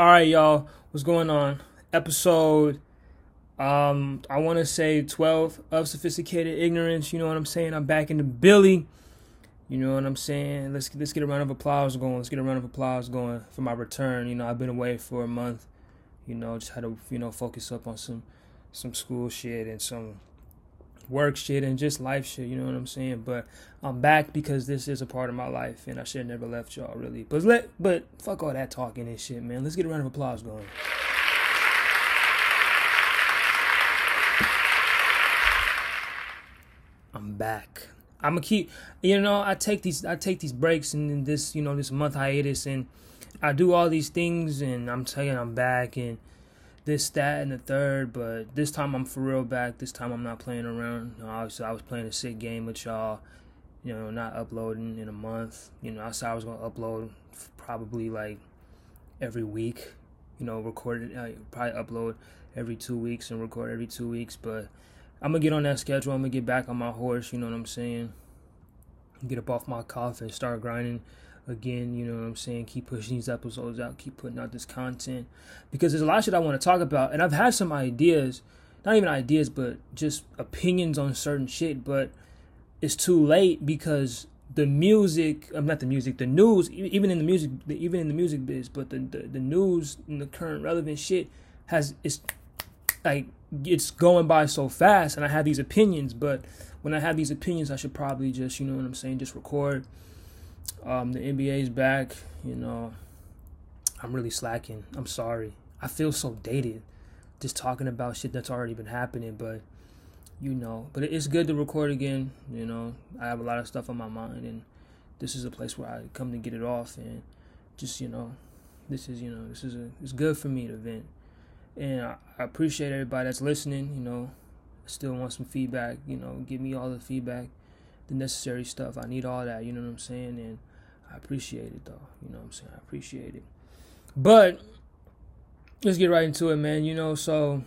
All right, y'all. What's going on? Episode um I want to say 12 of sophisticated ignorance, you know what I'm saying? I'm back into Billy. You know what I'm saying? Let's let's get a round of applause going. Let's get a round of applause going for my return. You know, I've been away for a month. You know, just had to, you know, focus up on some some school shit and some work shit and just life shit, you know what I'm saying? But I'm back because this is a part of my life and I should have never left y'all really. But let but fuck all that talking and shit, man. Let's get a round of applause going. I'm back. I'm gonna keep you know, I take these I take these breaks and this, you know, this month hiatus and I do all these things and I'm telling I'm back and this, that, and the third, but this time I'm for real back. This time I'm not playing around. You know, obviously, I was playing a sick game with y'all. You know, not uploading in a month. You know, I said I was gonna upload probably like every week. You know, record it, uh, probably upload every two weeks and record every two weeks. But I'm gonna get on that schedule. I'm gonna get back on my horse. You know what I'm saying? Get up off my cuff and start grinding again, you know what I'm saying? Keep pushing these episodes out, keep putting out this content. Because there's a lot of shit I want to talk about. And I've had some ideas, not even ideas, but just opinions on certain shit. But it's too late because the music, I'm not the music, the news, even in the music, even in the music biz, but the, the, the news and the current relevant shit has, it's like, it's going by so fast. And I have these opinions, but when I have these opinions, I should probably just, you know what I'm saying, just record um, the NBA's back. You know, I'm really slacking. I'm sorry. I feel so dated just talking about shit that's already been happening, but you know, but it's good to record again. You know, I have a lot of stuff on my mind, and this is a place where I come to get it off, and just you know, this is you know, this is a it's good for me to vent, and I, I appreciate everybody that's listening. You know, I still want some feedback. You know, give me all the feedback, the necessary stuff. I need all that. You know what I'm saying, and I appreciate it though. You know what I'm saying? I appreciate it. But let's get right into it, man. You know, so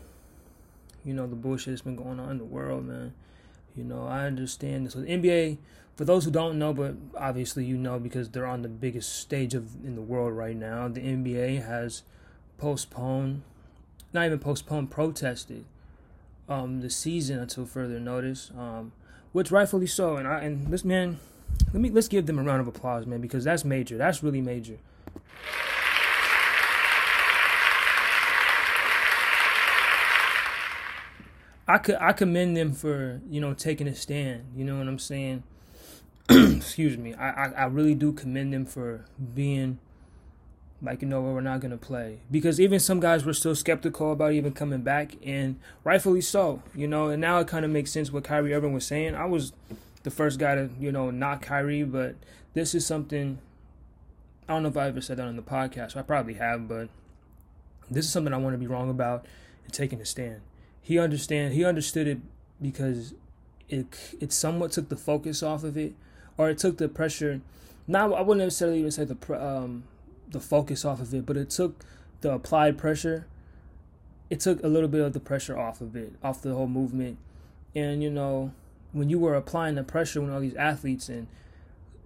you know the bullshit that's been going on in the world, man. You know, I understand this. So the NBA, for those who don't know, but obviously you know because they're on the biggest stage of in the world right now. The NBA has postponed, not even postponed, protested um, the season until further notice, um, which rightfully so. And I and this man let me let's give them a round of applause, man, because that's major. That's really major. I could I commend them for you know taking a stand. You know what I'm saying? Excuse me. I, I I really do commend them for being like you know we're not gonna play because even some guys were still skeptical about even coming back and rightfully so. You know, and now it kind of makes sense what Kyrie Irving was saying. I was the first guy to, you know, knock Kyrie, but this is something I don't know if I ever said that on the podcast. I probably have, but this is something I want to be wrong about and taking a stand. He understand he understood it because it it somewhat took the focus off of it, or it took the pressure. Not I wouldn't necessarily even say the um the focus off of it, but it took the applied pressure. It took a little bit of the pressure off of it, off the whole movement, and you know when you were applying the pressure when all these athletes and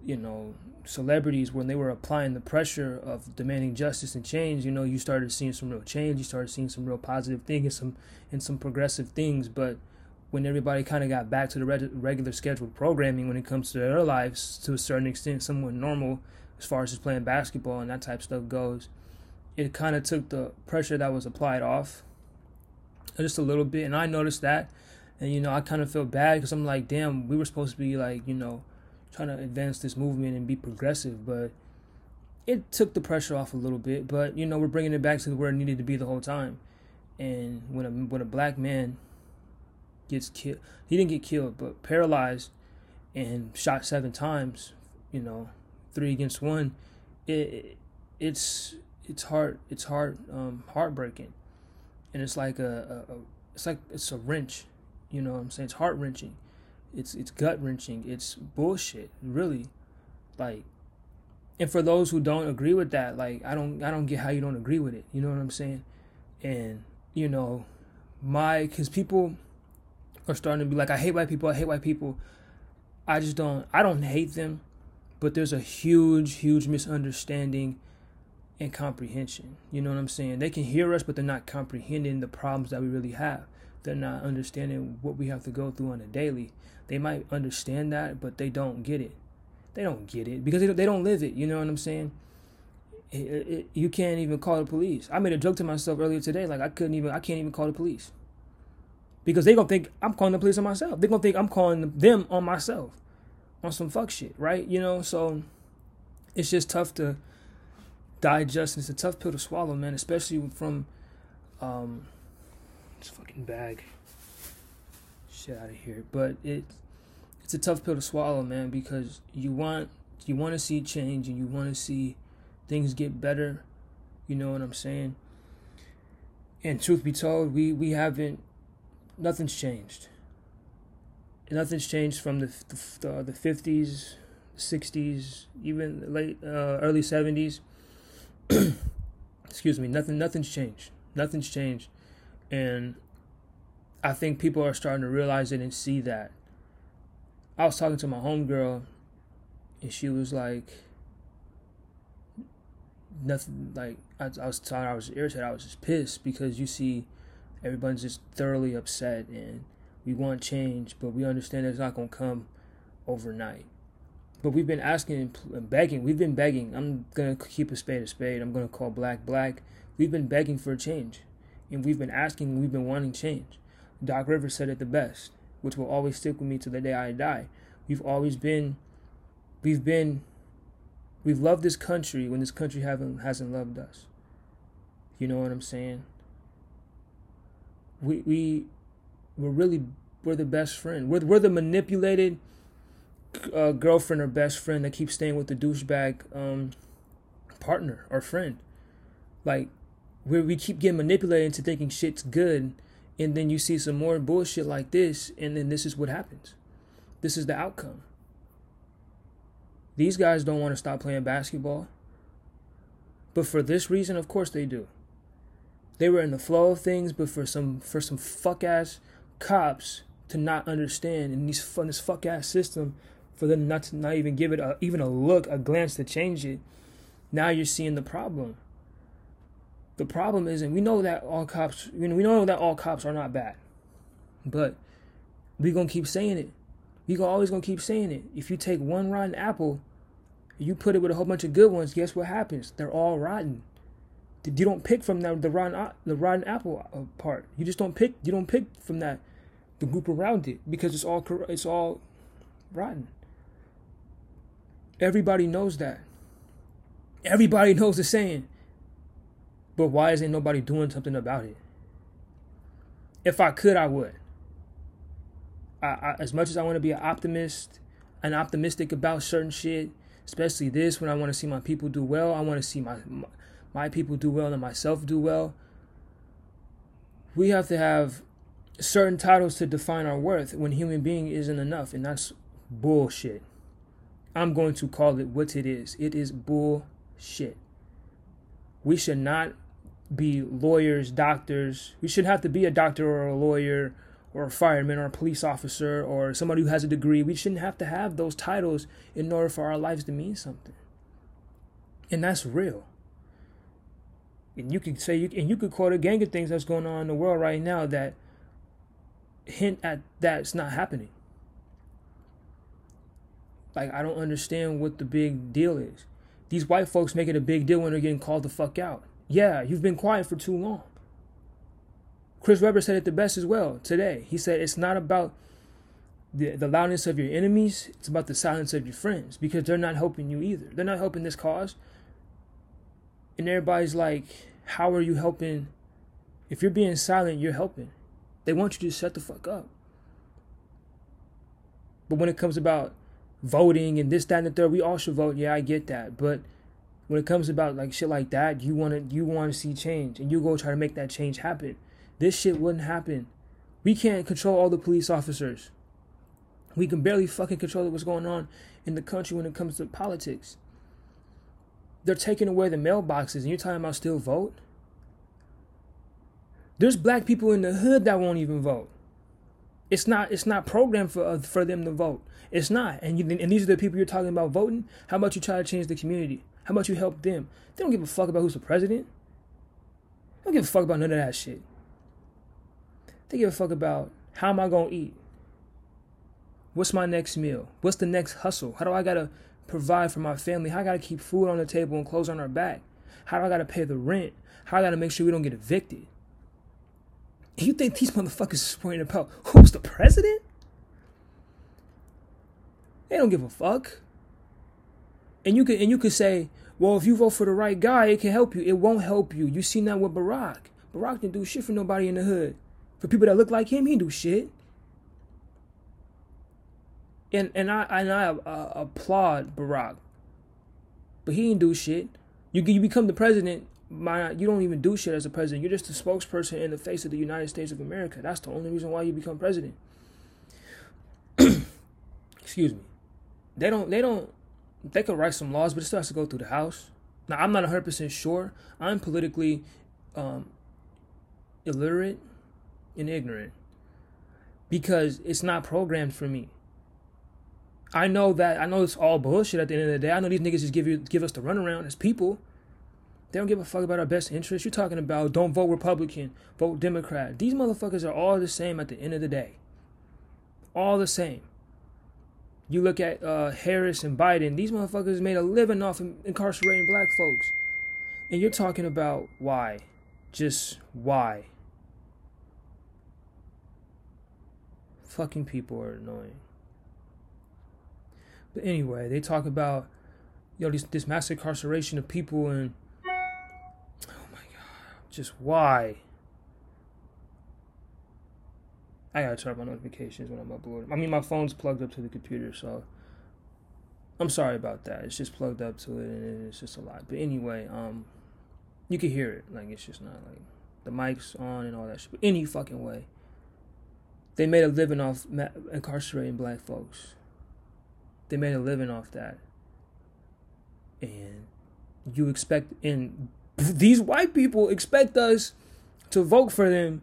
you know celebrities when they were applying the pressure of demanding justice and change you know you started seeing some real change you started seeing some real positive things and some and some progressive things but when everybody kind of got back to the regular scheduled programming when it comes to their lives to a certain extent somewhat normal as far as just playing basketball and that type of stuff goes it kind of took the pressure that was applied off just a little bit and i noticed that and you know I kind of feel bad because I'm like, damn, we were supposed to be like, you know, trying to advance this movement and be progressive, but it took the pressure off a little bit. But you know, we're bringing it back to where it needed to be the whole time. And when a when a black man gets killed, he didn't get killed, but paralyzed and shot seven times, you know, three against one. It it's it's hard it's hard um, heartbreaking, and it's like a, a, a it's like it's a wrench you know what I'm saying? It's heart wrenching. It's it's gut wrenching. It's bullshit, really. Like and for those who don't agree with that, like I don't I don't get how you don't agree with it. You know what I'm saying? And you know, my cuz people are starting to be like I hate white people, I hate white people. I just don't I don't hate them, but there's a huge huge misunderstanding and comprehension. You know what I'm saying? They can hear us, but they're not comprehending the problems that we really have. They're not understanding what we have to go through on a daily. They might understand that, but they don't get it. They don't get it because they don't, live it. You know what I'm saying? It, it, you can't even call the police. I made a joke to myself earlier today, like I couldn't even, I can't even call the police because they're gonna think I'm calling the police on myself. They're gonna think I'm calling them on myself on some fuck shit, right? You know, so it's just tough to digest. It's a tough pill to swallow, man, especially from um this fucking bag. Shit out of here. But it it's a tough pill to swallow, man, because you want you want to see change and you want to see things get better. You know what I'm saying? And truth be told, we we haven't nothing's changed. Nothing's changed from the the, the 50s, 60s, even late uh, early 70s. Excuse me. Nothing. Nothing's changed. Nothing's changed, and I think people are starting to realize it and see that. I was talking to my homegirl, and she was like, nothing. Like I, I was tired. I was irritated. I was just pissed because you see everybody's just thoroughly upset and we want change, but we understand it's not going to come overnight. But we've been asking and begging. We've been begging. I'm going to keep a spade a spade. I'm going to call black black. We've been begging for a change. And we've been asking, we've been wanting change. Doc Rivers said it the best, which will always stick with me to the day I die. We've always been, we've been, we've loved this country when this country haven't hasn't loved us. You know what I'm saying? we we we're really we're the best friend. We're we're the manipulated uh, girlfriend or best friend that keeps staying with the douchebag um, partner or friend. Like where we keep getting manipulated into thinking shit's good, and then you see some more bullshit like this, and then this is what happens. This is the outcome. These guys don't want to stop playing basketball. But for this reason, of course they do they were in the flow of things, but for some for some fuck ass cops to not understand in these this fuck ass system, for them not to not even give it a, even a look, a glance to change it, now you're seeing the problem. The problem isn't we know that all cops you know we know that all cops are not bad, but we gonna keep saying it. We always gonna keep saying it. If you take one rotten apple, you put it with a whole bunch of good ones, guess what happens? They're all rotten you don't pick from that the rotten the rotten apple uh, part. You just don't pick. You don't pick from that the group around it because it's all it's all rotten. Everybody knows that. Everybody knows the saying. But why isn't nobody doing something about it? If I could, I would. I, I, as much as I want to be an optimist and optimistic about certain shit, especially this, when I want to see my people do well, I want to see my, my my people do well and myself do well, we have to have certain titles to define our worth when human being isn't enough, and that's bullshit. I'm going to call it what it is. It is bullshit. We should not be lawyers, doctors. We should have to be a doctor or a lawyer or a fireman or a police officer or somebody who has a degree. We shouldn't have to have those titles in order for our lives to mean something. And that's real and you could say you and you could quote a gang of things that's going on in the world right now that hint at that's not happening. Like I don't understand what the big deal is. These white folks make it a big deal when they're getting called the fuck out. Yeah, you've been quiet for too long. Chris Webber said it the best as well today. He said it's not about the, the loudness of your enemies, it's about the silence of your friends because they're not helping you either. They're not helping this cause. And everybody's like, how are you helping? If you're being silent, you're helping. They want you to shut the fuck up. But when it comes about voting and this, that, and the third, we all should vote. Yeah, I get that. But when it comes about like shit like that, you want to you want to see change, and you go try to make that change happen. This shit wouldn't happen. We can't control all the police officers. We can barely fucking control what's going on in the country when it comes to politics they're taking away the mailboxes and you're talking about still vote? There's black people in the hood that won't even vote. It's not it's not programmed for uh, for them to vote. It's not. And you, and these are the people you're talking about voting. How about you try to change the community? How about you help them? They don't give a fuck about who's the president. They don't give a fuck about none of that shit. They give a fuck about how am I gonna eat? What's my next meal? What's the next hustle? How do I gotta provide for my family? How I gotta keep food on the table and clothes on our back? How do I gotta pay the rent? How I gotta make sure we don't get evicted? You think these motherfuckers is worrying about who's the president? They don't give a fuck. And you could and you could say, well, if you vote for the right guy, it can help you. It won't help you. You seen that with Barack. Barack didn't do shit for nobody in the hood. For people that look like him, he do shit. And and I and I uh, applaud Barack, but he didn't do shit. You you become the president. My, you don't even do shit as a president. You're just a spokesperson in the face of the United States of America. That's the only reason why you become president. Excuse me. They don't. They don't. They could write some laws, but it still has to go through the House. Now I'm not 100 percent sure. I'm politically um, illiterate and ignorant because it's not programmed for me. I know that I know it's all bullshit at the end of the day. I know these niggas just give you give us the runaround as people. They don't give a fuck about our best interests. You're talking about don't vote Republican, vote Democrat. These motherfuckers are all the same at the end of the day. All the same. You look at uh, Harris and Biden, these motherfuckers made a living off of incarcerating black folks. And you're talking about why? Just why? Fucking people are annoying. But anyway, they talk about you know this, this mass incarceration of people and just why? I gotta turn off my notifications when I'm uploading. I mean, my phone's plugged up to the computer, so I'm sorry about that. It's just plugged up to it, and it's just a lot. But anyway, um, you can hear it. Like it's just not like the mic's on and all that shit. But any fucking way, they made a living off incarcerating black folks. They made a living off that, and you expect and these white people expect us to vote for them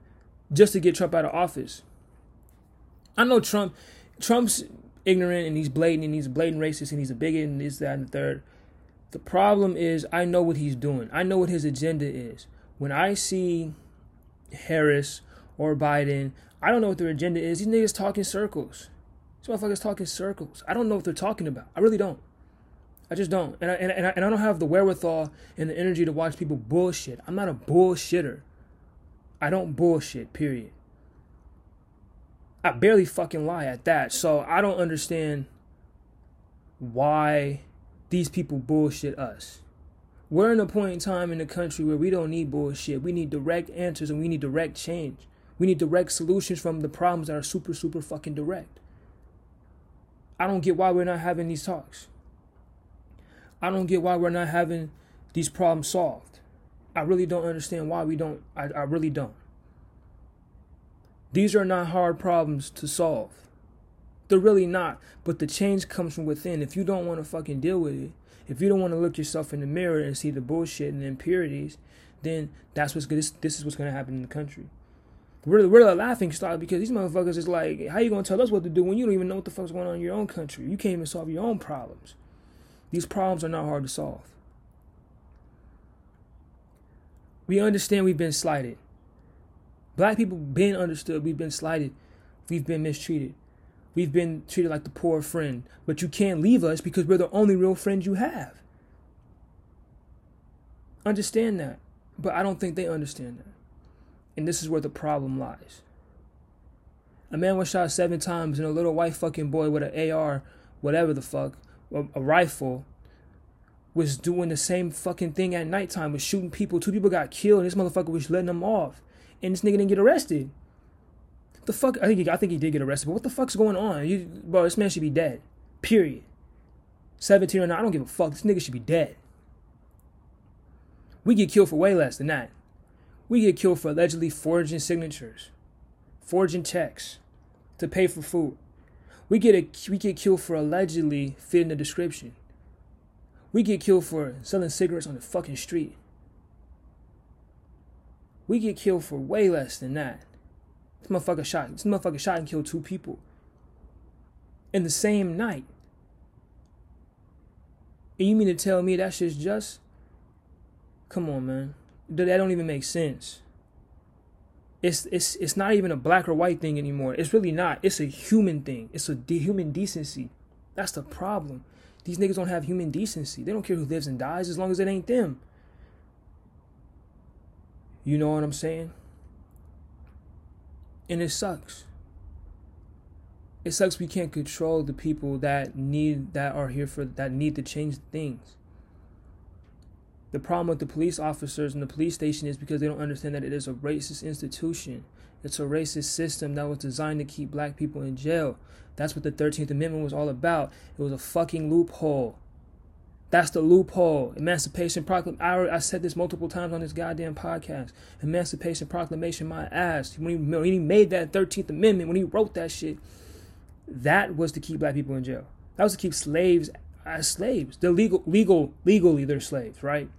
just to get Trump out of office. I know Trump. Trump's ignorant and he's blatant and he's a blatant racist and he's a bigot and this, that, and the third. The problem is I know what he's doing. I know what his agenda is. When I see Harris or Biden, I don't know what their agenda is. These niggas talking circles. These motherfuckers talking circles. I don't know what they're talking about. I really don't. I just don't. And I, and, and, I, and I don't have the wherewithal and the energy to watch people bullshit. I'm not a bullshitter. I don't bullshit, period. I barely fucking lie at that. So I don't understand why these people bullshit us. We're in a point in time in the country where we don't need bullshit. We need direct answers and we need direct change. We need direct solutions from the problems that are super, super fucking direct. I don't get why we're not having these talks. I don't get why we're not having these problems solved. I really don't understand why we don't. I, I really don't. These are not hard problems to solve. They're really not. But the change comes from within. If you don't want to fucking deal with it, if you don't want to look yourself in the mirror and see the bullshit and the impurities, then that's what's good. This, this is what's going to happen in the country. We're, we're a laughing stock because these motherfuckers is like, how you going to tell us what to do when you don't even know what the fuck's going on in your own country? You can't even solve your own problems. These problems are not hard to solve. We understand we've been slighted. Black people been understood. We've been slighted. We've been mistreated. We've been treated like the poor friend. But you can't leave us because we're the only real friend you have. Understand that. But I don't think they understand that. And this is where the problem lies. A man was shot seven times and a little white fucking boy with an AR, whatever the fuck, a rifle, was doing the same fucking thing at nighttime, was shooting people. Two people got killed and this motherfucker was letting them off and this nigga didn't get arrested. The fuck? I think he, I think he did get arrested, but what the fuck's going on? You, bro, this man should be dead. Period. 17 or not, I don't give a fuck. This nigga should be dead. We get killed for way less than that. We get killed for allegedly forging signatures, forging checks to pay for food. We get a, we get killed for allegedly fitting the description. We get killed for selling cigarettes on the fucking street. We get killed for way less than that. This motherfucker shot. This motherfucker shot and killed two people in the same night. And you mean to tell me that shit's just? Come on, man. That don't even make sense. It's it's it's not even a black or white thing anymore. It's really not. It's a human thing. It's a de- human decency. That's the problem. These niggas don't have human decency. They don't care who lives and dies as long as it ain't them. You know what I'm saying? And it sucks. It sucks we can't control the people that need that are here for that need to change things. The problem with the police officers and the police station is because they don't understand that it is a racist institution. It's a racist system that was designed to keep black people in jail. That's what the 13th Amendment was all about. It was a fucking loophole. That's the loophole. Emancipation Proclamation. I, said this multiple times on this goddamn podcast. Emancipation Proclamation, my ass. When he, when he made that 13th Amendment, when he wrote that shit, that was to keep black people in jail. That was to keep slaves as slaves. They're legal, legal, legally they're slaves, right?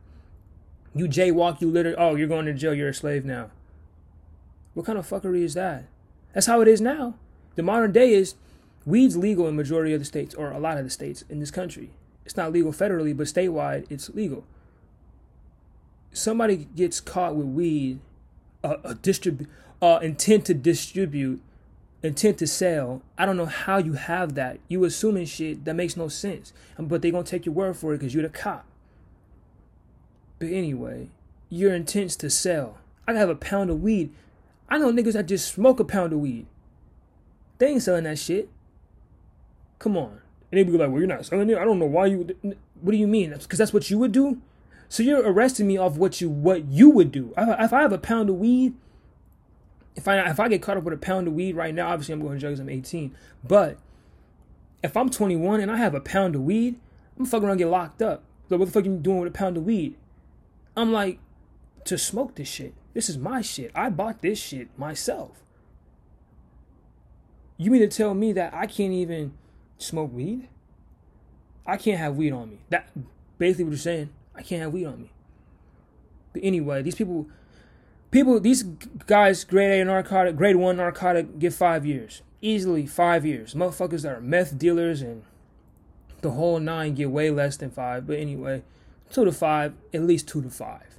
You jaywalk, you litter. Oh, you're going to jail. You're a slave now. What kind of fuckery is that? That's how it is now. The modern day is weed's legal in majority of the states or a lot of the states in this country. It's not legal federally, but statewide it's legal. Somebody gets caught with weed, a distrib- uh, intent to distribute, intent to sell. I don't know how you have that. You assuming shit that makes no sense, but they're gonna take your word for it because you're the cop. But anyway, your intent's to sell. I have a pound of weed. I know niggas that just smoke a pound of weed. They ain't selling that shit. Come on. And they be like, well, you're not selling it. I don't know why you. What do you mean? Because that's what you would do. So you're arresting me off what you what you would do. If I have a pound of weed, if I if I get caught up with a pound of weed right now, obviously I'm going to jail because I'm 18. But if I'm 21 and I have a pound of weed, I'm fucking around get locked up. So what the fuck are you doing with a pound of weed? I'm like, to smoke this shit. This is my shit. I bought this shit myself. You mean to tell me that I can't even smoke weed? I can't have weed on me. That basically what you're saying. I can't have weed on me. But anyway, these people, people, these guys, grade A narcotic, grade one narcotic, get five years easily. Five years. Motherfuckers that are meth dealers and the whole nine get way less than five. But anyway, two to five, at least two to five.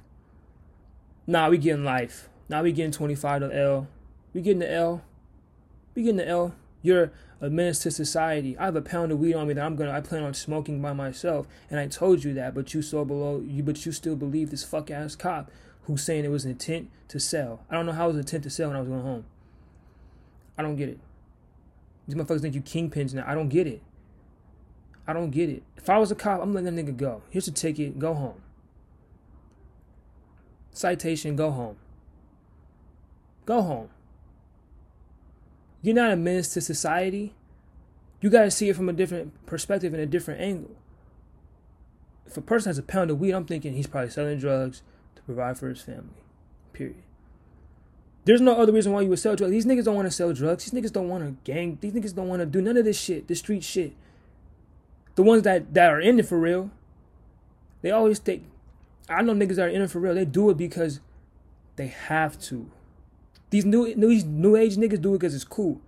Nah, we getting life. Now nah, we getting 25 to L. We getting the L. We getting the L. You're a menace to society. I have a pound of weed on me that I'm gonna I plan on smoking by myself. And I told you that, but you saw below you but you still believe this fuck ass cop who's saying it was intent to sell. I don't know how it was intent to sell when I was going home. I don't get it. These motherfuckers think you kingpins now. I don't get it. I don't get it. If I was a cop, I'm letting that nigga go. Here's a ticket, go home. Citation, go home. Go home. You're not a menace to society. You got to see it from a different perspective and a different angle. If a person has a pound of weed, I'm thinking he's probably selling drugs to provide for his family. Period. There's no other reason why you would sell drugs. These niggas don't want to sell drugs. These niggas don't want to gang. These niggas don't want to do none of this shit, this street shit. The ones that, that are in it for real, they always think. I know niggas that are in it for real. They do it because they have to. These new new new age niggas do it because it's cool.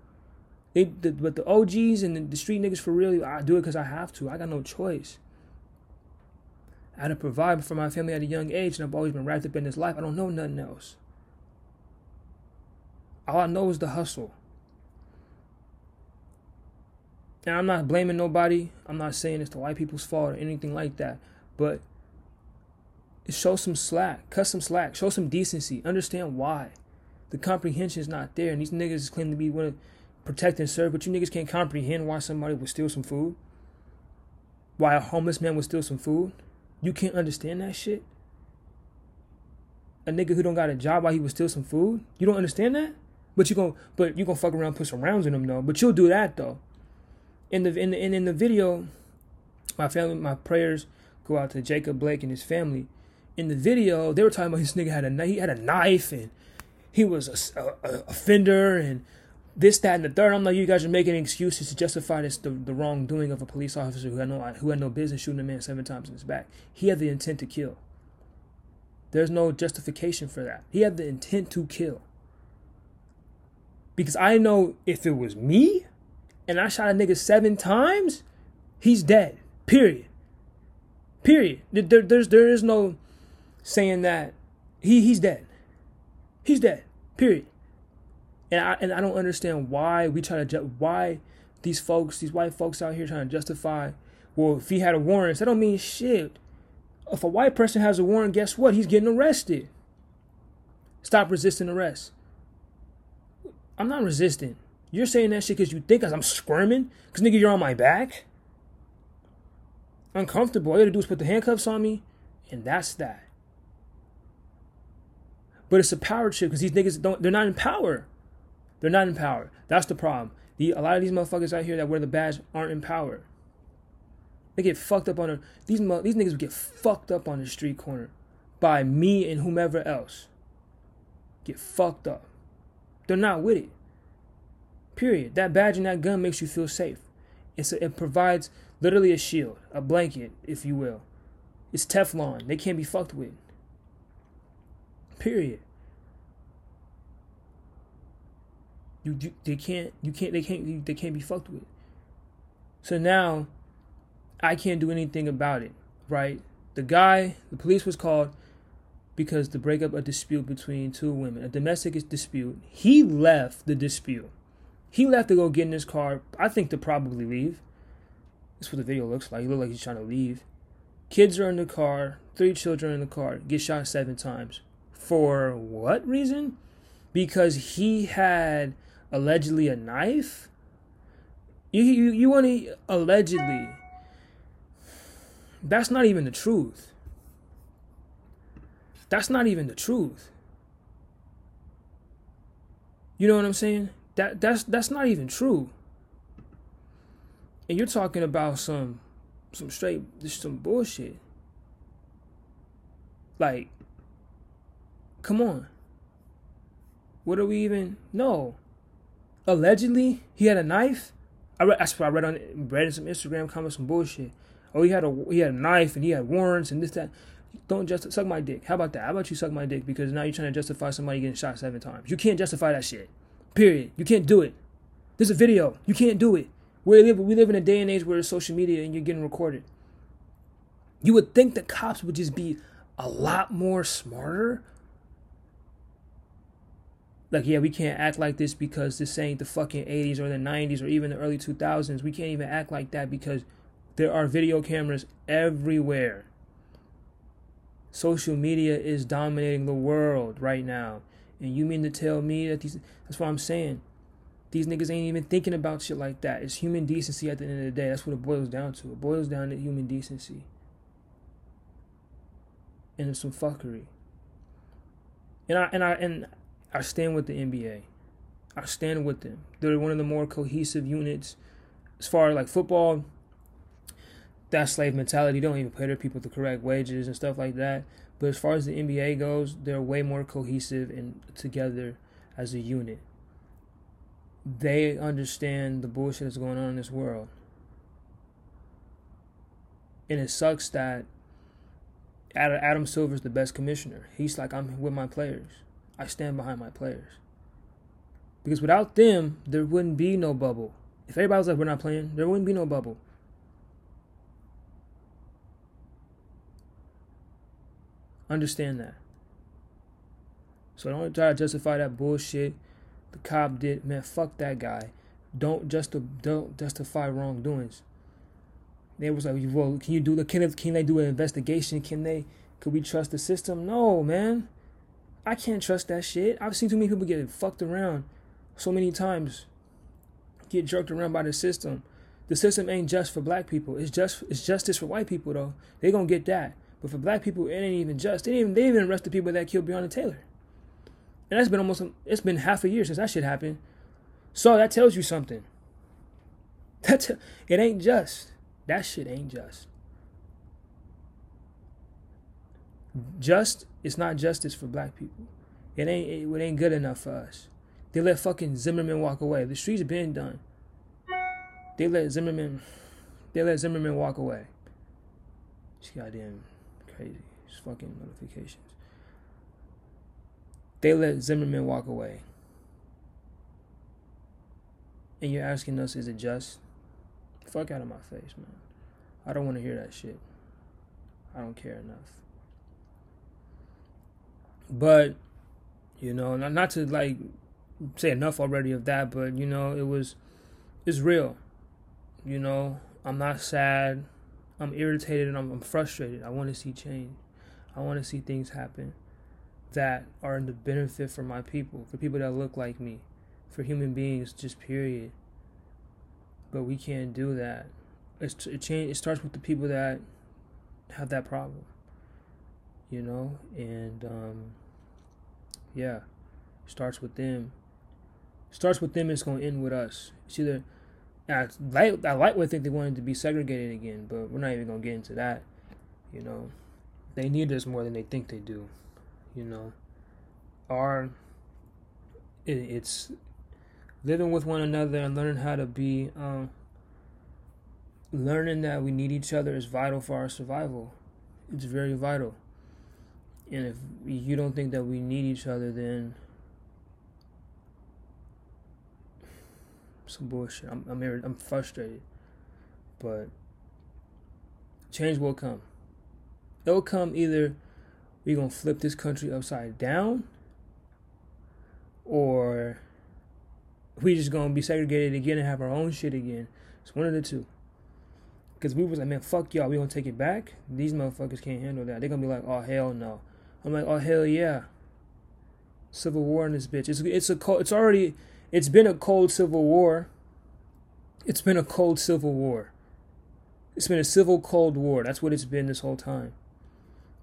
They, the, but the OGs and the, the street niggas for real, I do it because I have to. I got no choice. I had to provide for my family at a young age, and I've always been wrapped up in this life. I don't know nothing else. All I know is the hustle. And I'm not blaming nobody. I'm not saying it's the white people's fault or anything like that. But show some slack, cut some slack, show some decency, understand why the comprehension is not there. And these niggas claim to be want to protect and serve, but you niggas can't comprehend why somebody would steal some food. Why a homeless man would steal some food. You can't understand that shit. A nigga who don't got a job why he would steal some food. You don't understand that. But you going but you gonna fuck around, put some rounds in him though. But you'll do that though. In the in the in, in the video, my family, my prayers go out to Jacob Blake and his family. In the video, they were talking about this nigga had a he had a knife and he was a, a, a offender and this, that, and the third. I'm like, you guys are making excuses to justify this the, the wrongdoing of a police officer who had no who had no business shooting a man seven times in his back. He had the intent to kill. There's no justification for that. He had the intent to kill. Because I know if it was me and I shot a nigga seven times, he's dead. Period. Period. There, there's there is no saying that he he's dead. He's dead. Period. And I and I don't understand why we try to ju- why these folks, these white folks out here trying to justify. Well, if he had a warrant, that don't mean shit. If a white person has a warrant, guess what? He's getting arrested. Stop resisting arrest. I'm not resisting. You're saying that shit because you think I'm squirming? Because nigga, you're on my back? Uncomfortable. All you gotta do is put the handcuffs on me, and that's that. But it's a power trip because these niggas don't, they're not in power. They're not in power. That's the problem. The, a lot of these motherfuckers out here that wear the badge aren't in power. They get fucked up on a, these these niggas get fucked up on the street corner by me and whomever else. Get fucked up. They're not with it. Period. That badge and that gun makes you feel safe. It's a, it provides literally a shield, a blanket, if you will. It's Teflon. They can't be fucked with. Period. You, you they can't you can't they can't they can't be fucked with. So now I can't do anything about it, right? The guy, the police was called because to break up a dispute between two women, a domestic dispute. He left the dispute. He left to go get in his car, I think to probably leave. That's what the video looks like. He looked like he's trying to leave. Kids are in the car, three children in the car, get shot seven times. For what reason? Because he had allegedly a knife? You you, you want to allegedly. That's not even the truth. That's not even the truth. You know what I'm saying? That that's that's not even true. And you're talking about some some straight just some bullshit. Like come on. What are we even no allegedly he had a knife. I read, I read on read in some Instagram comments some bullshit. Oh, he had a he had a knife and he had warrants and this that. Don't just suck my dick. How about that? How about you suck my dick because now you're trying to justify somebody getting shot seven times. You can't justify that shit. Period. You can't do it. There's a video. You can't do it. We live we live in a day and age where it's social media and you're getting recorded. You would think the cops would just be a lot more smarter like yeah we can't act like this because this ain't the fucking 80s or the 90s or even the early 2000s we can't even act like that because there are video cameras everywhere social media is dominating the world right now and you mean to tell me that these that's what i'm saying these niggas ain't even thinking about shit like that it's human decency at the end of the day that's what it boils down to it boils down to human decency and some fuckery and i and i and I stand with the NBA. I stand with them. They're one of the more cohesive units as far as like football. That slave mentality. They don't even pay their people the correct wages and stuff like that. But as far as the NBA goes, they're way more cohesive and together as a unit. They understand the bullshit that's going on in this world. And it sucks that Adam Silver's the best commissioner. He's like, I'm with my players. I stand behind my players. Because without them, there wouldn't be no bubble. If everybody was like, we're not playing, there wouldn't be no bubble. Understand that. So don't try to justify that bullshit. The cop did, man. Fuck that guy. Don't just don't justify wrongdoings. They was like, well, can you do the can, can they do an investigation? Can they? Could we trust the system? No, man. I can't trust that shit. I've seen too many people get fucked around so many times, get jerked around by the system. The system ain't just for black people. It's just it's justice for white people though. They gonna get that. But for black people, it ain't even just. They even they even arrest the people that killed Breonna Taylor. And that's been almost it's been half a year since that shit happened. So that tells you something. That's it ain't just. That shit ain't just. Just it's not justice for black people. It ain't it, ain't good enough for us. They let fucking Zimmerman walk away. The streets been done. They let Zimmerman they let Zimmerman walk away. It's goddamn crazy. Fucking notifications. They let Zimmerman walk away. And you're asking us, is it just? Fuck out of my face, man. I don't want to hear that shit. I don't care enough. But, you know, not, not to like say enough already of that, but you know, it was it's real. You know, I'm not sad. I'm irritated and I'm, I'm frustrated. I want to see change. I want to see things happen that are in the benefit for my people, for people that look like me, for human beings, just period. But we can't do that. It's, it change. It starts with the people that have that problem, you know, and um, yeah, starts with them. Starts with them. It's gonna end with us. It's either I like I like think they wanted to be segregated again, but we're not even gonna get into that. You know, they need us more than they think they do. You know, our it, it's living with one another and learning how to be um, learning that we need each other is vital for our survival. It's very vital. And if you don't think that we need each other, then some bullshit. I'm I'm, I'm frustrated, but change will come. It'll come either we gonna flip this country upside down, or we just gonna be segregated again and have our own shit again. It's one of the two. Cause we was like, man, fuck y'all. We gonna take it back. These motherfuckers can't handle that. They're gonna be like, oh hell no. I'm like, oh hell yeah. Civil war in this bitch. It's it's a it's already it's been a cold civil war. It's been a cold civil war. It's been a civil cold war. That's what it's been this whole time.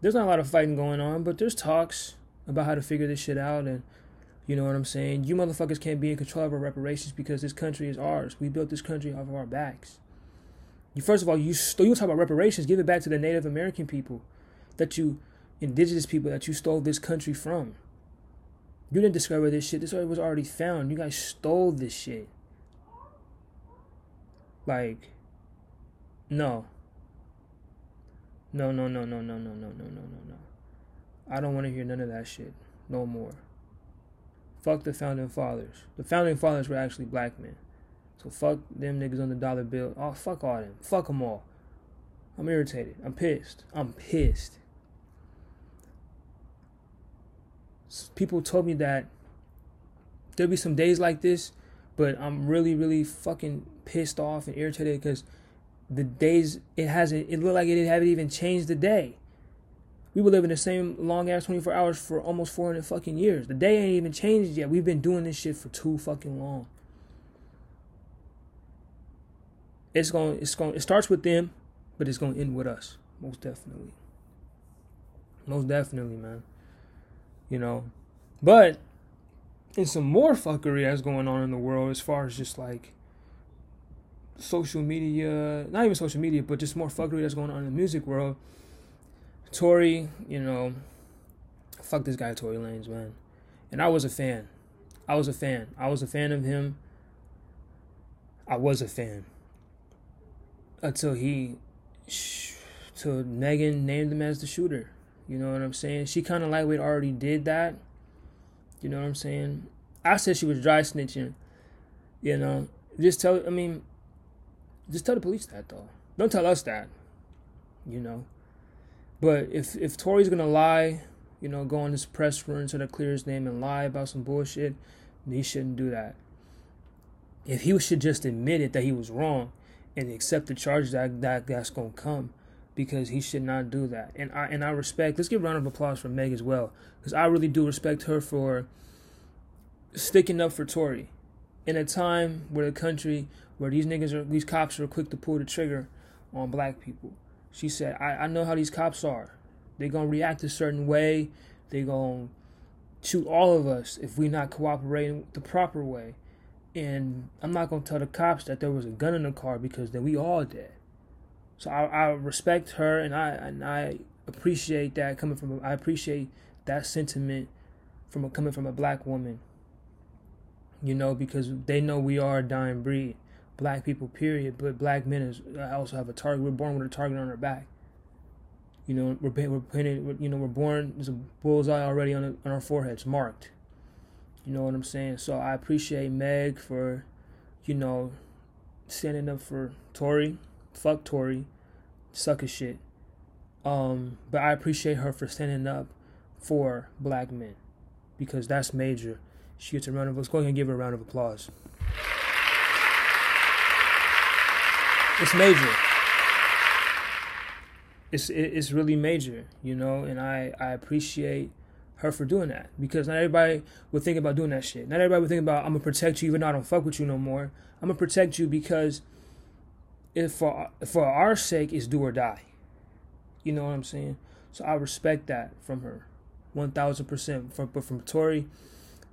There's not a lot of fighting going on, but there's talks about how to figure this shit out and you know what I'm saying? You motherfuckers can't be in control of our reparations because this country is ours. We built this country off of our backs. You first of all, you you talk about reparations, give it back to the Native American people that you indigenous people that you stole this country from. You didn't discover this shit. This was already found. You guys stole this shit. Like, no. No, no, no, no, no, no, no, no, no, no, no. I don't want to hear none of that shit. No more. Fuck the founding fathers. The founding fathers were actually black men. So fuck them niggas on the dollar bill. Oh, fuck all them. Fuck them all. I'm irritated. I'm pissed. I'm pissed. People told me that there'll be some days like this, but I'm really, really fucking pissed off and irritated because the days it hasn't. It looked like it haven't even changed the day. We were living the same long ass 24 hours for almost 400 fucking years. The day ain't even changed yet. We've been doing this shit for too fucking long. It's going. It's going. It starts with them, but it's going to end with us. Most definitely. Most definitely, man. You know, but and some more fuckery that's going on in the world as far as just like social media, not even social media, but just more fuckery that's going on in the music world. Tory, you know, fuck this guy Tory Lanez, man. And I was a fan. I was a fan. I was a fan of him. I was a fan until he, till Megan named him as the shooter. You know what I'm saying? She kind of lightweight already did that. You know what I'm saying? I said she was dry snitching. You know, just tell. I mean, just tell the police that though. Don't tell us that. You know. But if if Tory's gonna lie, you know, go on his press run to clear his name and lie about some bullshit, he shouldn't do that. If he should just admit it that he was wrong and accept the charges that, that that's gonna come because he should not do that. And I and I respect. Let's give a round of applause for Meg as well, because I really do respect her for sticking up for Tory in a time where the country where these niggas are these cops are quick to pull the trigger on black people. She said, I, I know how these cops are. They're gonna react a certain way. They're gonna shoot all of us if we not cooperating the proper way. And I'm not gonna tell the cops that there was a gun in the car because then we all dead. So I, I respect her and I and I appreciate that coming from I appreciate that sentiment from a, coming from a black woman. You know, because they know we are a dying breed, black people, period. But black men is also have a target. We're born with a target on our back. You know, we're we're painted. You know, we're born. There's a bullseye already on, on our foreheads, marked. You know what I'm saying? So I appreciate Meg for, you know, standing up for Tory fuck Tory, suck his shit. Um, but I appreciate her for standing up for black men because that's major. She gets a round of let's go ahead and give her a round of applause. It's major. It's it's really major, you know, and I I appreciate her for doing that because not everybody would think about doing that shit. Not everybody would think about I'm gonna protect you even though I don't fuck with you no more. I'm gonna protect you because if for for our sake it's do or die. You know what I'm saying? So I respect that from her, one thousand percent. From but from Tory,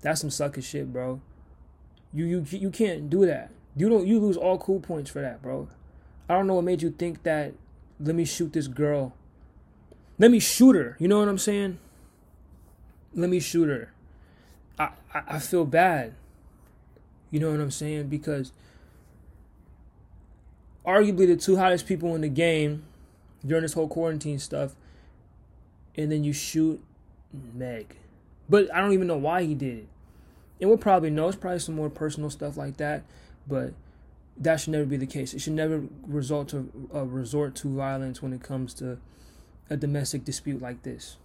that's some sucker shit, bro. You you you can't do that. You don't you lose all cool points for that, bro. I don't know what made you think that. Let me shoot this girl. Let me shoot her. You know what I'm saying? Let me shoot her. I I, I feel bad. You know what I'm saying? Because arguably the two hottest people in the game during this whole quarantine stuff, and then you shoot Meg. But I don't even know why he did it. And we'll probably know it's probably some more personal stuff like that, but that should never be the case. It should never result to uh, resort to violence when it comes to a domestic dispute like this.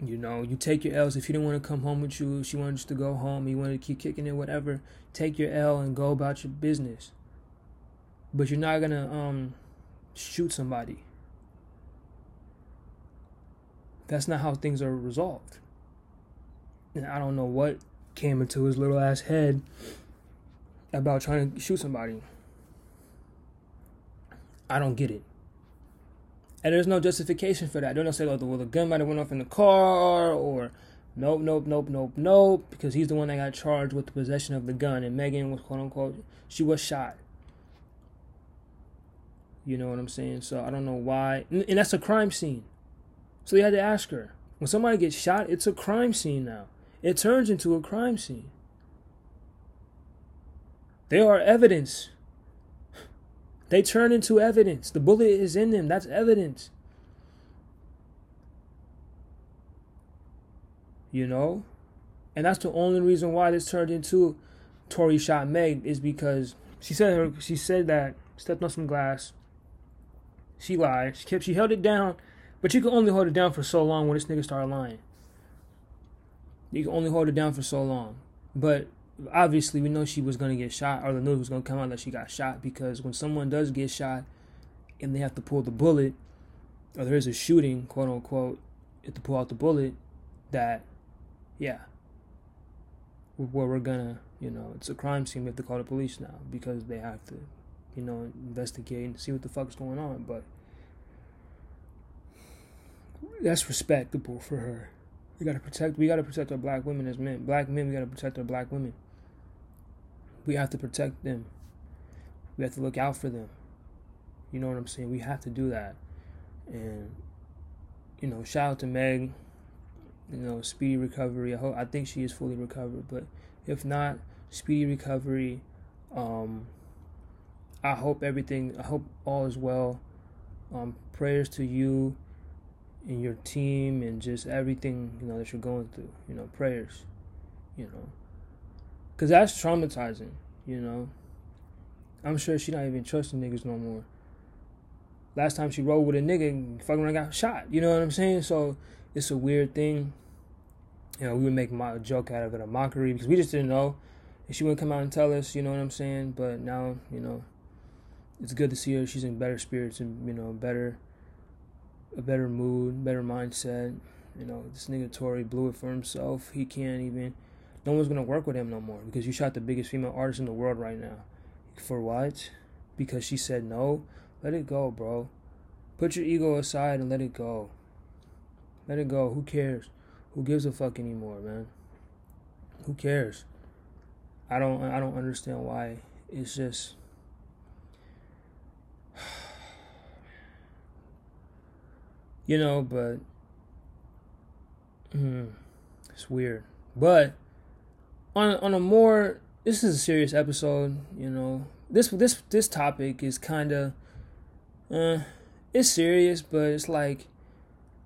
You know, you take your L's. If you didn't want to come home with you, she wanted to go home, you wanted to keep kicking it, whatever, take your L and go about your business. But you're not gonna um shoot somebody. That's not how things are resolved. And I don't know what came into his little ass head about trying to shoot somebody. I don't get it. And there's no justification for that. Don't say, oh, well, the gun might have went off in the car, or nope, nope, nope, nope, nope, because he's the one that got charged with the possession of the gun, and Megan was quote unquote, she was shot. You know what I'm saying? So I don't know why, and that's a crime scene. So you had to ask her. When somebody gets shot, it's a crime scene now. It turns into a crime scene. They are evidence they turn into evidence. The bullet is in them. That's evidence. You know? And that's the only reason why this turned into Tory shot Meg is because she said her she said that stepped on some glass. She lied. She kept she held it down, but you can only hold it down for so long when this nigga started lying. You can only hold it down for so long. But obviously we know she was going to get shot or the news was going to come out that she got shot because when someone does get shot and they have to pull the bullet or there is a shooting quote unquote to pull out the bullet that yeah where we're gonna you know it's a crime scene we have to call the police now because they have to you know investigate and see what the fuck's going on but that's respectable for her. We gotta protect we gotta protect our black women as men. Black men we gotta protect our black women we have to protect them. We have to look out for them. You know what I'm saying? We have to do that. And you know, shout out to Meg. You know, speedy recovery. I hope I think she is fully recovered, but if not, speedy recovery. Um, I hope everything. I hope all is well. Um, prayers to you and your team and just everything you know that you're going through. You know, prayers. You know, Cause that's traumatizing, you know. I'm sure she not even trusting niggas no more. Last time she rode with a nigga, and fucking I got shot. You know what I'm saying? So it's a weird thing. You know, we would make a joke out of it, a mockery, because we just didn't know. And she wouldn't come out and tell us, you know what I'm saying? But now, you know, it's good to see her. She's in better spirits and, you know, better, a better mood, better mindset. You know, this nigga Tory blew it for himself. He can't even no one's gonna work with him no more because you shot the biggest female artist in the world right now. For what? Because she said no? Let it go, bro. Put your ego aside and let it go. Let it go. Who cares? Who gives a fuck anymore, man? Who cares? I don't I don't understand why. It's just you know, but mm, it's weird. But on on a more this is a serious episode, you know. This this this topic is kind of uh it's serious, but it's like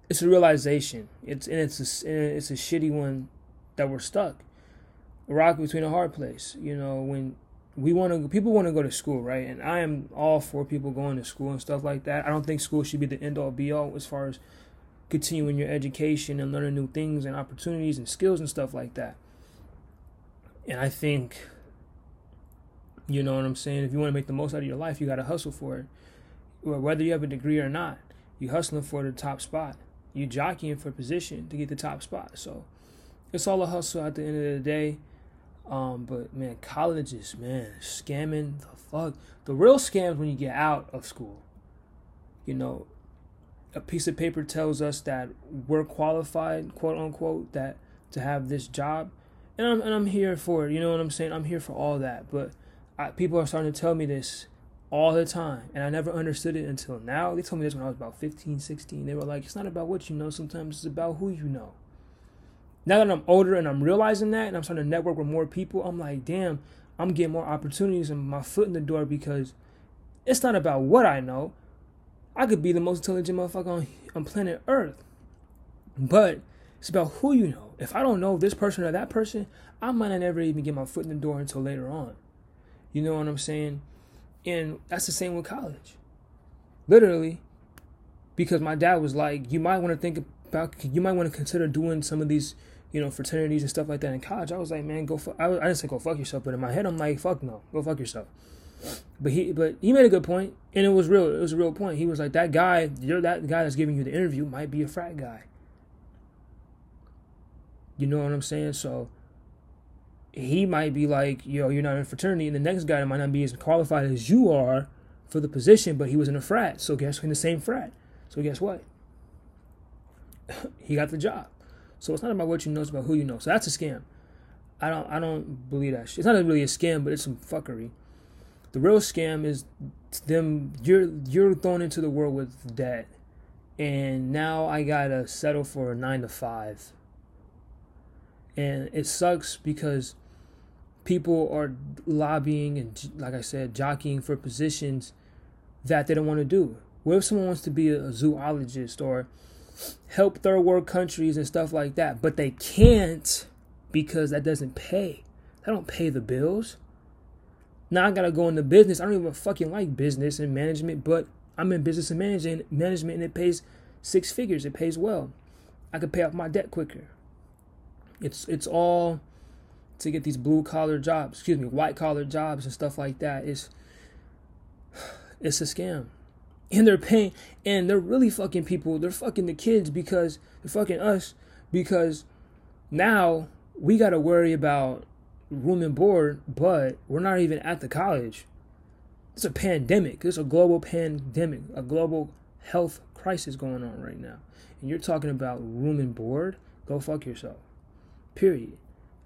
it's a realization. It's and it's a it's a shitty one that we're stuck. A rock between a hard place, you know, when we want to people want to go to school, right? And I am all for people going to school and stuff like that. I don't think school should be the end all be all as far as continuing your education and learning new things and opportunities and skills and stuff like that. And I think you know what I'm saying? If you want to make the most out of your life, you got to hustle for it. Whether you have a degree or not, you hustling for the top spot. You jockeying for position to get the top spot. So it's all a hustle at the end of the day. Um, but man, colleges, man, scamming the fuck. The real scams when you get out of school. You know, a piece of paper tells us that we're qualified, quote unquote, that to have this job, and I'm and I'm here for it. You know what I'm saying? I'm here for all that. But I, people are starting to tell me this all the time, and I never understood it until now. They told me this when I was about 15, 16. They were like, "It's not about what you know. Sometimes it's about who you know." now that I'm older and I'm realizing that and I'm starting to network with more people, I'm like, damn, I'm getting more opportunities and my foot in the door because it's not about what I know. I could be the most intelligent motherfucker on, on planet Earth. But it's about who you know. If I don't know this person or that person, I might not ever even get my foot in the door until later on. You know what I'm saying? And that's the same with college. Literally, because my dad was like, you might want to think about, you might want to consider doing some of these you know, fraternities and stuff like that in college, I was like, man, go. Fu-. I, I didn't say go fuck yourself, but in my head, I'm like, fuck no, go fuck yourself. But he, but he made a good point, and it was real. It was a real point. He was like, that guy, you're that guy that's giving you the interview might be a frat guy. You know what I'm saying? So he might be like, yo, you're not in fraternity, and the next guy might not be as qualified as you are for the position, but he was in a frat. So guess in the same frat. So guess what? he got the job. So it's not about what you know, it's about who you know. So that's a scam. I don't I don't believe that shit. It's not really a scam, but it's some fuckery. The real scam is them you're you're thrown into the world with debt. And now I gotta settle for a nine to five. And it sucks because people are lobbying and like I said, jockeying for positions that they don't want to do. What if someone wants to be a zoologist or help third world countries and stuff like that, but they can't because that doesn't pay. That don't pay the bills. Now I gotta go into business. I don't even fucking like business and management, but I'm in business and management management and it pays six figures. It pays well. I could pay off my debt quicker. It's it's all to get these blue collar jobs, excuse me, white collar jobs and stuff like that. It's it's a scam. And they're paying and they're really fucking people. They're fucking the kids because they're fucking us because now we got to worry about room and board but we're not even at the college. It's a pandemic. It's a global pandemic a global health crisis going on right now. And you're talking about room and board? Go fuck yourself period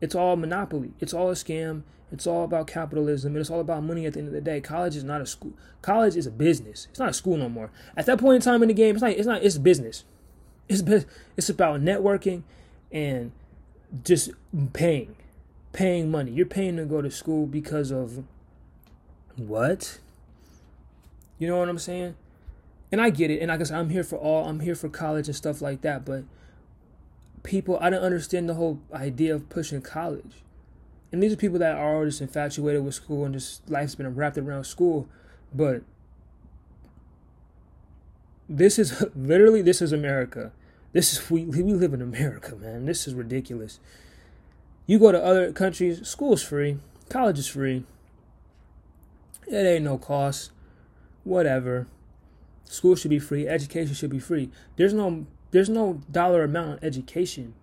it's all monopoly it's all a scam it's all about capitalism it's all about money at the end of the day. College is not a school. College is a business. It's not a school no more. At that point in time in the game, it's not it's not it's business. It's it's about networking and just paying. Paying money. You're paying to go to school because of what? You know what I'm saying? And I get it. And like I said, I'm here for all I'm here for college and stuff like that, but people I don't understand the whole idea of pushing college and these are people that are just infatuated with school and just life's been wrapped around school. But this is literally this is America. This is we we live in America, man. This is ridiculous. You go to other countries, school's free, college is free. It ain't no cost. Whatever. School should be free, education should be free. There's no there's no dollar amount on education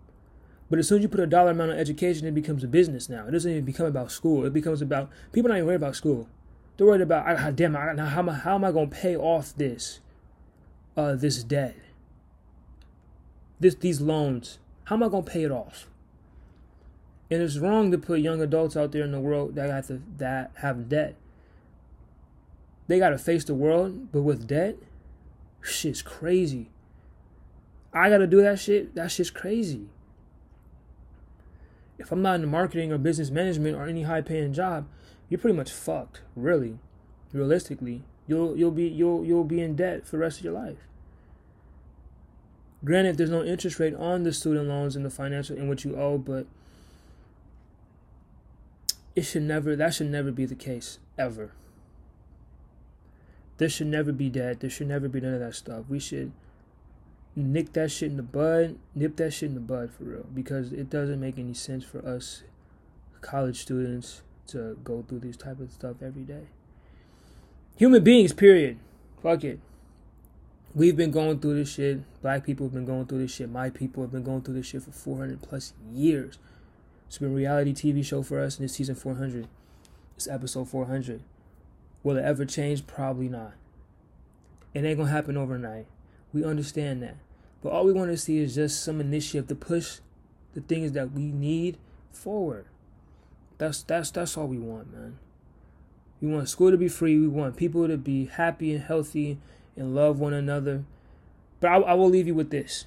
but as soon as you put a dollar amount on education, it becomes a business now. It doesn't even become about school. It becomes about people not even worried about school. They're worried about I, damn. I, how am I, how am I going to pay off this uh, this debt? This these loans. How am I going to pay it off? And it's wrong to put young adults out there in the world that have to that have debt. They got to face the world, but with debt, shit's crazy. I got to do that shit. That shit's crazy if I'm not in marketing or business management or any high paying job, you're pretty much fucked, really. Realistically. You'll you'll be you'll you'll be in debt for the rest of your life. Granted, there's no interest rate on the student loans and the financial in which you owe, but it should never that should never be the case ever. There should never be that. There should never be none of that stuff. We should nick that shit in the bud, nip that shit in the bud for real, because it doesn't make any sense for us college students to go through this type of stuff every day. Human beings, period. Fuck it. We've been going through this shit. Black people have been going through this shit. My people have been going through this shit for 400 plus years. It's been a reality TV show for us, and it's season 400. It's episode 400. Will it ever change? Probably not. It ain't gonna happen overnight. We understand that. But all we want to see is just some initiative to push the things that we need forward. That's that's that's all we want, man. We want school to be free. We want people to be happy and healthy and love one another. But I, I will leave you with this.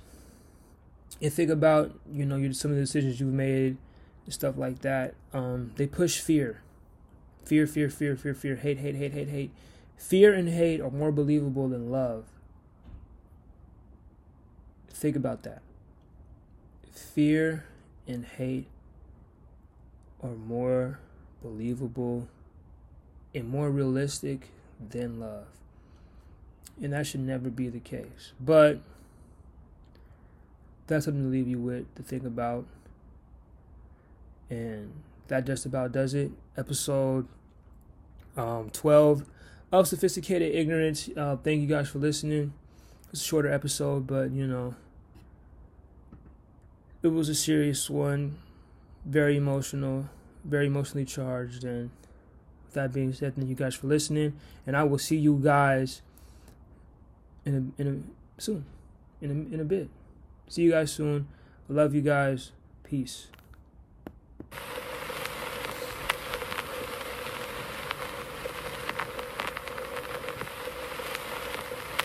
And think about you know some of the decisions you've made and stuff like that. Um, they push fear, fear, fear, fear, fear, fear, hate, hate, hate, hate, hate. Fear and hate are more believable than love. Think about that. Fear and hate are more believable and more realistic than love. And that should never be the case. But that's something to leave you with to think about. And that just about does it. Episode um, 12 of Sophisticated Ignorance. Uh, thank you guys for listening. It's a shorter episode, but you know, it was a serious one, very emotional, very emotionally charged. And with that being said, thank you guys for listening, and I will see you guys in a, in a soon, in a, in a bit. See you guys soon. I love you guys. Peace.